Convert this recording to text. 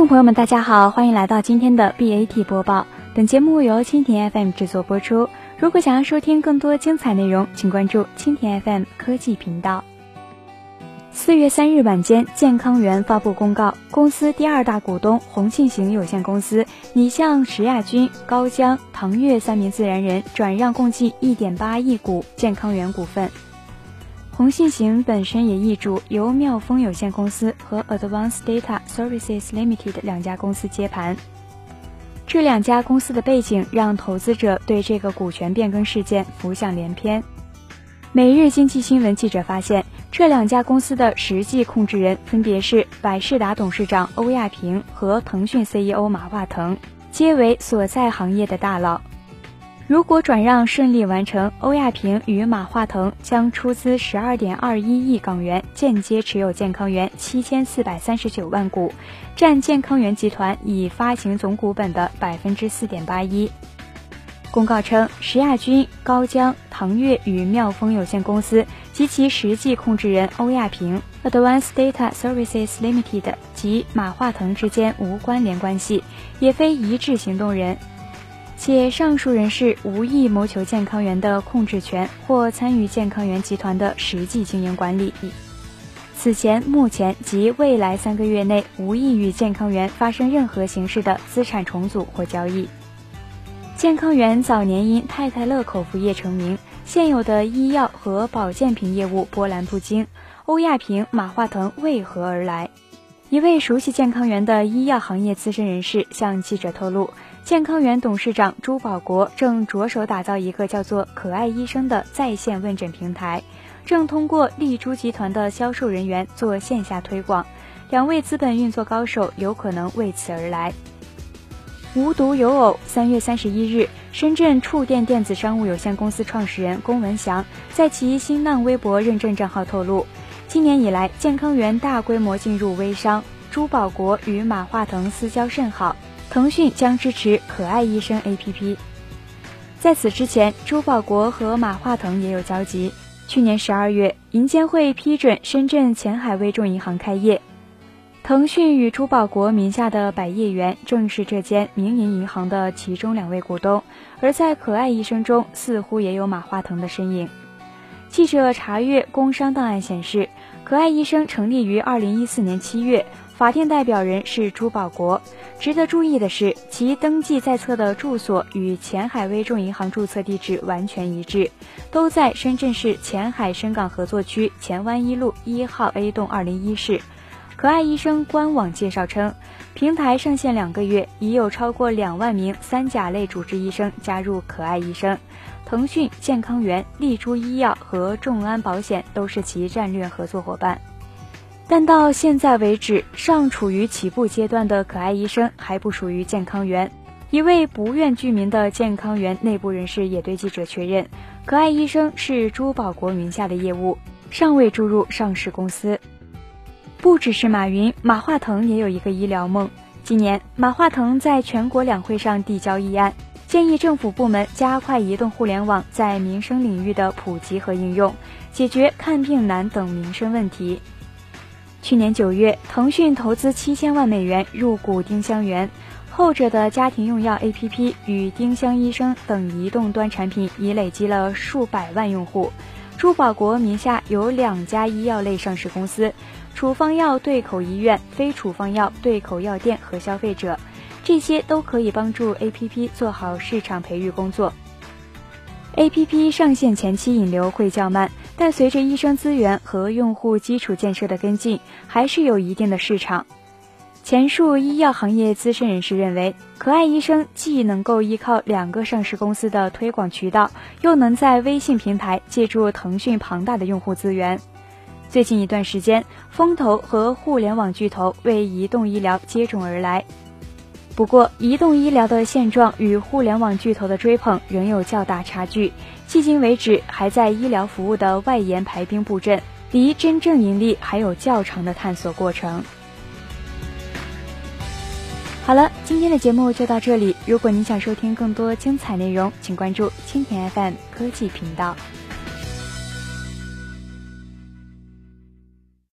众朋友们，大家好，欢迎来到今天的 BAT 播报。本节目由蜻蜓 FM 制作播出。如果想要收听更多精彩内容，请关注蜻蜓 FM 科技频道。四月三日晚间，健康源发布公告，公司第二大股东宏信行有限公司拟向石亚军、高江、唐越三名自然人转让共计一点八亿股健康源股份。鸿信行本身也易主由妙峰有限公司和 Advanced Data Services Limited 两家公司接盘。这两家公司的背景让投资者对这个股权变更事件浮想联翩。每日经济新闻记者发现。这两家公司的实际控制人分别是百事达董事长欧亚平和腾讯 CEO 马化腾，皆为所在行业的大佬。如果转让顺利完成，欧亚平与马化腾将出资十二点二一亿港元，间接持有健康源七千四百三十九万股，占健康源集团已发行总股本的百分之四点八一。公告称，石亚军、高江、唐越与妙峰有限公司及其实际控制人欧亚平 （Advanced Data Services Limited） 及马化腾之间无关联关系，也非一致行动人，且上述人士无意谋求健康源的控制权或参与健康源集团的实际经营管理。此前、目前及未来三个月内，无意与健康源发生任何形式的资产重组或交易。健康源早年因太太乐口服液成名，现有的医药和保健品业务波澜不惊。欧亚平、马化腾为何而来？一位熟悉健康源的医药行业资深人士向记者透露，健康源董事长朱保国正着手打造一个叫做“可爱医生”的在线问诊平台，正通过丽珠集团的销售人员做线下推广。两位资本运作高手有可能为此而来。无独有偶，三月三十一日，深圳触电电子商务有限公司创始人龚文祥在其新浪微博认证账号透露，今年以来，健康元大规模进入微商，朱保国与马化腾私交甚好，腾讯将支持可爱医生 APP。在此之前，朱保国和马化腾也有交集。去年十二月，银监会批准深圳前海微众银行开业。腾讯与朱保国名下的百业园正是这间民营银行的其中两位股东，而在可爱医生中似乎也有马化腾的身影。记者查阅工商档案显示，可爱医生成立于二零一四年七月，法定代表人是朱保国。值得注意的是，其登记在册的住所与前海微众银行注册地址完全一致，都在深圳市前海深港合作区前湾一路一号 A 栋二零一室。可爱医生官网介绍称，平台上线两个月，已有超过两万名三甲类主治医生加入可爱医生。腾讯、健康源、丽珠医药和众安保险都是其战略合作伙伴。但到现在为止，尚处于起步阶段的可爱医生还不属于健康源。一位不愿具名的健康源内部人士也对记者确认，可爱医生是朱保国名下的业务，尚未注入上市公司。不只是马云，马化腾也有一个医疗梦。今年，马化腾在全国两会上递交议案，建议政府部门加快移动互联网在民生领域的普及和应用，解决看病难等民生问题。去年九月，腾讯投资七千万美元入股丁香园，后者的家庭用药 APP 与丁香医生等移动端产品已累积了数百万用户。朱保国名下有两家医药类上市公司。处方药对口医院、非处方药对口药店和消费者，这些都可以帮助 APP 做好市场培育工作。APP 上线前期引流会较慢，但随着医生资源和用户基础建设的跟进，还是有一定的市场。前述医药行业资深人士认为，可爱医生既能够依靠两个上市公司的推广渠道，又能在微信平台借助腾讯庞大的用户资源。最近一段时间，风投和互联网巨头为移动医疗接踵而来。不过，移动医疗的现状与互联网巨头的追捧仍有较大差距，迄今为止还在医疗服务的外延排兵布阵，离真正盈利还有较长的探索过程。好了，今天的节目就到这里。如果你想收听更多精彩内容，请关注蜻蜓 FM 科技频道。